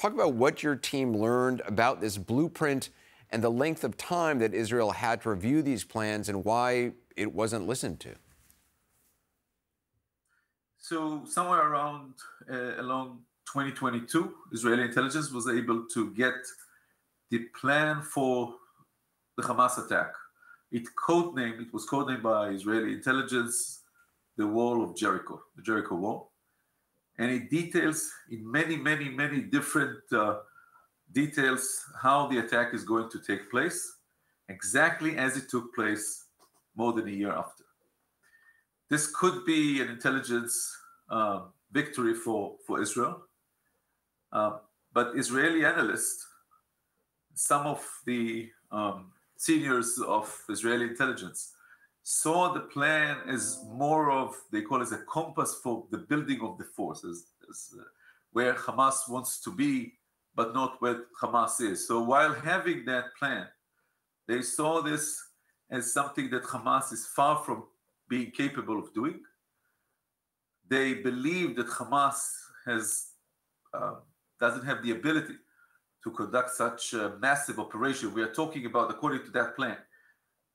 talk about what your team learned about this blueprint and the length of time that Israel had to review these plans and why it wasn't listened to. So somewhere around uh, along 2022, Israeli intelligence was able to get the plan for the Hamas attack. It codenamed, it was codenamed by Israeli intelligence, the Wall of Jericho, the Jericho Wall. And it details in many, many, many different uh, details how the attack is going to take place, exactly as it took place more than a year after. This could be an intelligence uh, victory for, for Israel. Uh, but Israeli analysts, some of the um, seniors of Israeli intelligence, saw the plan as more of, they call it a compass for the building of the forces, as, uh, where Hamas wants to be but not where Hamas is. So while having that plan, they saw this as something that Hamas is far from being capable of doing. They believe that Hamas has uh, doesn't have the ability to conduct such a massive operation. We are talking about, according to that plan,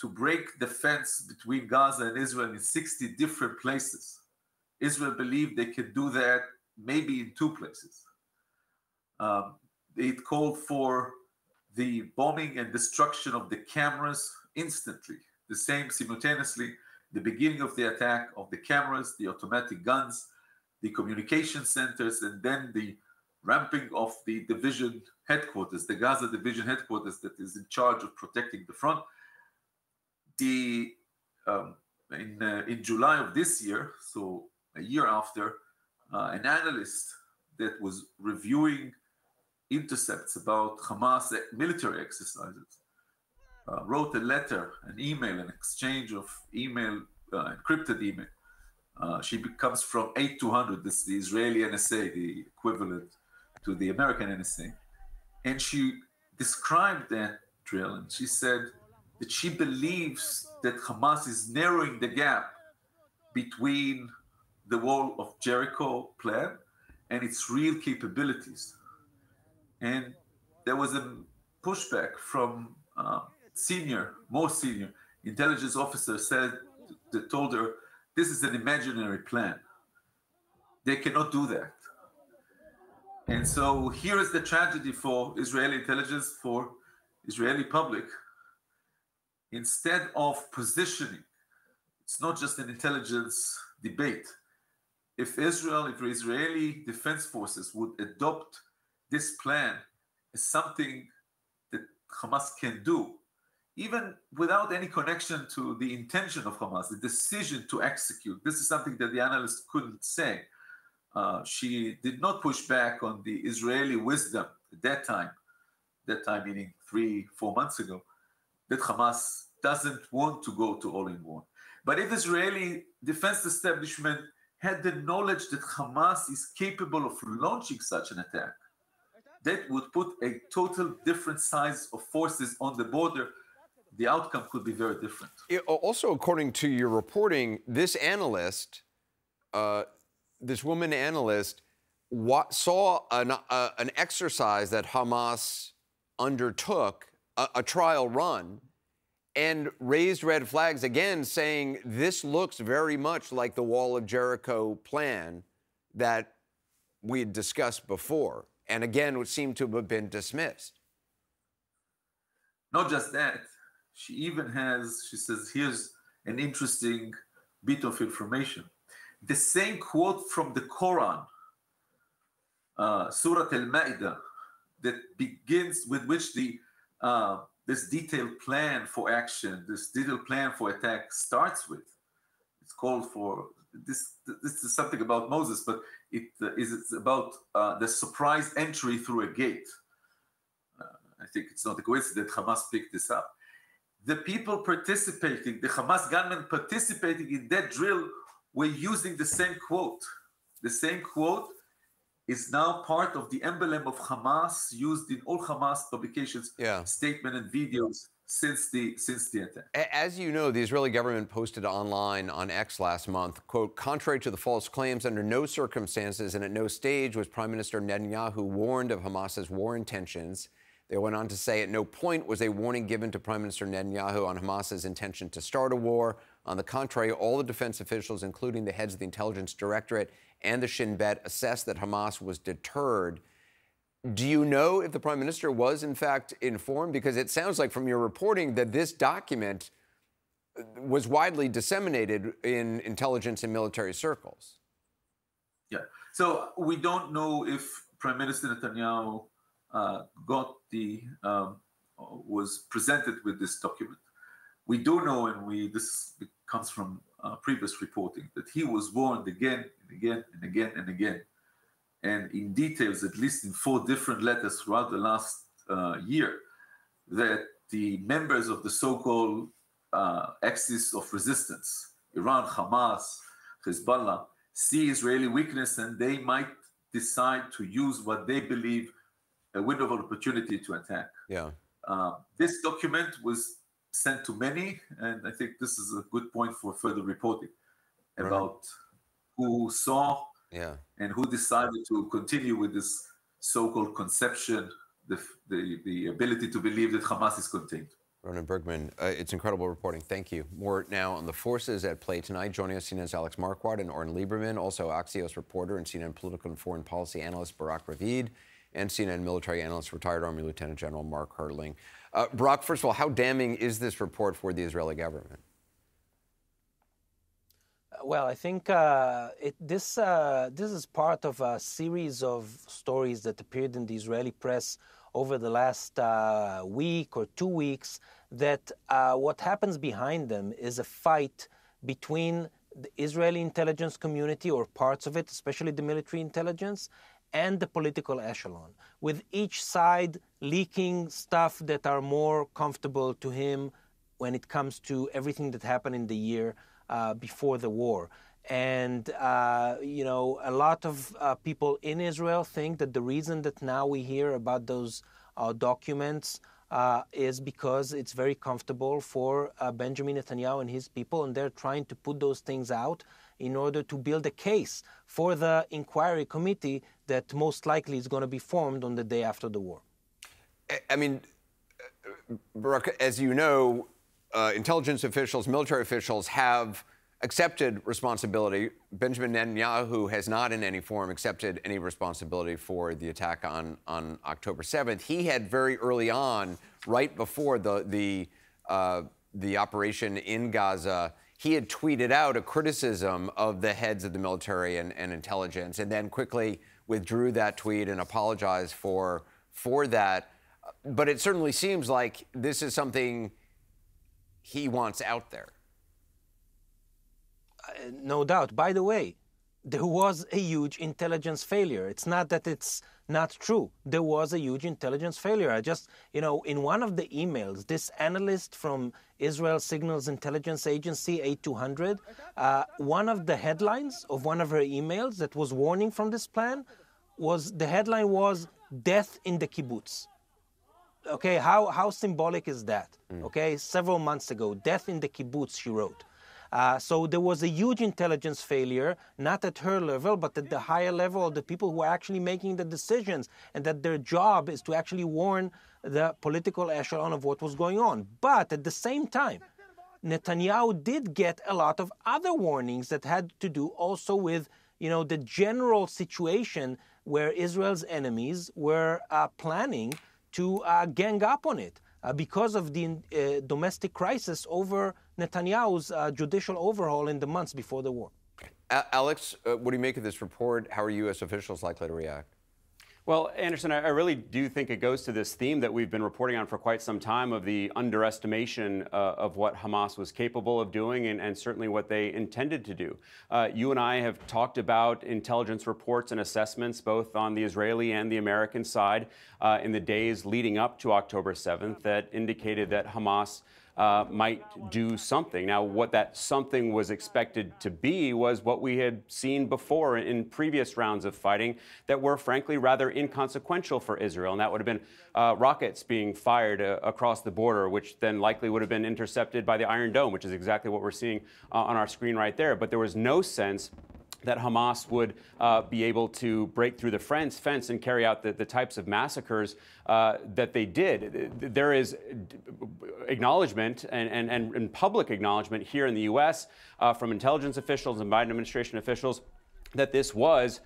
to break the fence between Gaza and Israel in 60 different places. Israel believed they could do that maybe in two places. Um, it called for the bombing and destruction of the cameras instantly, the same simultaneously, the beginning of the attack of the cameras, the automatic guns, the communication centers, and then the ramping of the division headquarters, the Gaza division headquarters that is in charge of protecting the front. The um, in uh, in July of this year, so a year after, uh, an analyst that was reviewing intercepts about Hamas military exercises, uh, wrote a letter, an email, an exchange of email, uh, encrypted email. Uh, she comes from 8200, this is the Israeli NSA, the equivalent to the American NSA. And she described that drill and she said that she believes that Hamas is narrowing the gap between the wall of Jericho plan and its real capabilities. And there was a pushback from uh, senior, most senior intelligence officer said that told her this is an imaginary plan. They cannot do that. And so here is the tragedy for Israeli intelligence, for Israeli public. Instead of positioning, it's not just an intelligence debate. If Israel, if Israeli defense forces would adopt this plan is something that Hamas can do, even without any connection to the intention of Hamas, the decision to execute. This is something that the analyst couldn't say. Uh, she did not push back on the Israeli wisdom at that time, that time meaning three, four months ago, that Hamas doesn't want to go to all in one. But if Israeli defense establishment had the knowledge that Hamas is capable of launching such an attack, that would put a total different size of forces on the border. The outcome could be very different. It, also, according to your reporting, this analyst, uh, this woman analyst, saw an, uh, an, exercise that Hamas undertook, a, a trial run, and raised red flags again, saying this looks very much like the Wall of Jericho plan that we had discussed before and again would seem to have been dismissed. Not just that, she even has, she says, here's an interesting bit of information. The same quote from the Quran, uh, Surah Al Ma'idah, that begins with which the uh, this detailed plan for action, this detailed plan for attack starts with. It's called for this. This is something about Moses, but it uh, is about uh, the surprise entry through a gate. Uh, I think it's not a coincidence that Hamas picked this up. The people participating, the Hamas gunmen participating in that drill, were using the same quote. The same quote is now part of the emblem of Hamas used in all Hamas publications, yeah. statement and videos since the since the attack. As you know, the Israeli government posted online on X last month, quote, contrary to the false claims, under no circumstances and at no stage was Prime Minister Netanyahu warned of Hamas's war intentions. They went on to say at no point was a warning given to Prime Minister Netanyahu on Hamas's intention to start a war. On the contrary, all the defense officials, including the heads of the intelligence directorate and the Shin Bet, assessed that Hamas was deterred do you know if the prime minister was, in fact, informed? Because it sounds like from your reporting that this document was widely disseminated in intelligence and military circles. Yeah. So we don't know if Prime Minister Netanyahu uh, got the um, was presented with this document. We do know, and we this comes from uh, previous reporting, that he was warned again and again and again and again and in details, at least in four different letters throughout the last uh, year, that the members of the so-called uh, axis of resistance, Iran, Hamas, Hezbollah, see Israeli weakness and they might decide to use what they believe a window of opportunity to attack. Yeah. Uh, this document was sent to many, and I think this is a good point for further reporting about who saw yeah. And who decided to continue with this so-called conception, the, the, the ability to believe that Hamas is contained. Ronen Bergman, uh, it's incredible reporting. Thank you. More now on the forces at play tonight. Joining us, CNN's Alex Marquardt and Oren Liebermann, also Axios reporter and CNN political and foreign policy analyst Barak Ravid, and CNN military analyst, retired Army Lieutenant General Mark Hertling. Uh, Barak, first of all, how damning is this report for the Israeli government? Well, I think uh, it, this uh, this is part of a series of stories that appeared in the Israeli press over the last uh, week or two weeks. That uh, what happens behind them is a fight between the Israeli intelligence community or parts of it, especially the military intelligence, and the political echelon, with each side leaking stuff that are more comfortable to him when it comes to everything that happened in the year uh, before the war. And, uh, you know, a lot of uh, people in Israel think that the reason that now we hear about those uh, documents uh, is because it's very comfortable for uh, Benjamin Netanyahu and his people, and they're trying to put those things out in order to build a case for the inquiry committee that most likely is going to be formed on the day after the war. I mean, Barak, as you know, uh, intelligence officials, military officials have accepted responsibility. Benjamin Netanyahu has not, in any form, accepted any responsibility for the attack on, on October 7th. He had very early on, right before the, the, uh, the operation in Gaza, he had tweeted out a criticism of the heads of the military and, and intelligence, and then quickly withdrew that tweet and apologized for, for that. But it certainly seems like this is something he wants out there. Uh, no doubt. By the way, there was a huge intelligence failure. It's not that it's not true. There was a huge intelligence failure. I just, you know, in one of the emails, this analyst from Israel Signals Intelligence Agency, 8200, uh, one of the headlines of one of her emails that was warning from this plan was the headline was Death in the Kibbutz. Okay, how, how symbolic is that? Mm. Okay, several months ago, death in the kibbutz, she wrote. Uh, so there was a huge intelligence failure, not at her level, but at the higher level of the people who are actually making the decisions, and that their job is to actually warn the political echelon of what was going on. But at the same time, Netanyahu did get a lot of other warnings that had to do also with, you know, the general situation where Israel's enemies were uh, planning to uh, gang up on it uh, because of the uh, domestic crisis over Netanyahu's uh, judicial overhaul in the months before the war. Alex, uh, what do you make of this report? How are U.S. officials likely to react? Well, Anderson, I really do think it goes to this theme that we've been reporting on for quite some time of the underestimation uh, of what Hamas was capable of doing and, and certainly what they intended to do. Uh, you and I have talked about intelligence reports and assessments, both on the Israeli and the American side, uh, in the days leading up to October 7th, that indicated that Hamas uh, might do something. Now, what that something was expected to be was what we had seen before in previous rounds of fighting that were, frankly, rather inconsequential for Israel. And that would have been uh, rockets being fired uh, across the border, which then likely would have been intercepted by the Iron Dome, which is exactly what we're seeing uh, on our screen right there. But there was no sense that Hamas would uh, be able to break through the fence, fence and carry out the, the types of massacres uh, that they did. There is acknowledgement and, and, and public acknowledgement here in the U.S. Uh, from intelligence officials and Biden administration officials that this was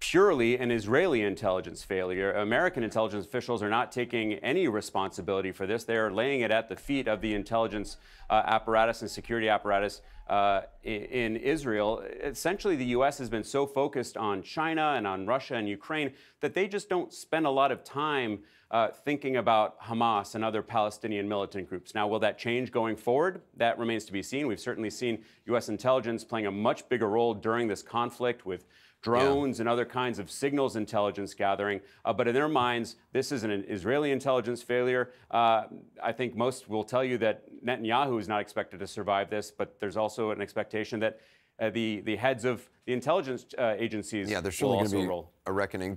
purely an Israeli intelligence failure. American intelligence officials are not taking any responsibility for this. They are laying it at the feet of the intelligence uh, apparatus and security apparatus uh, in Israel. Essentially, the U.S. has been so focused on China and on Russia and Ukraine that they just don't spend a lot of time uh, thinking about Hamas and other Palestinian militant groups. Now, will that change going forward? That remains to be seen. We've certainly seen U.S. intelligence playing a much bigger role during this conflict with drones yeah. and other kinds of signals intelligence gathering. Uh, but in their minds, this is an Israeli intelligence failure. Uh, I think most will tell you that Netanyahu is not expected to survive this, but there's also an expectation that uh, the, the heads of the intelligence uh, agencies yeah, there's will also be a reckoning.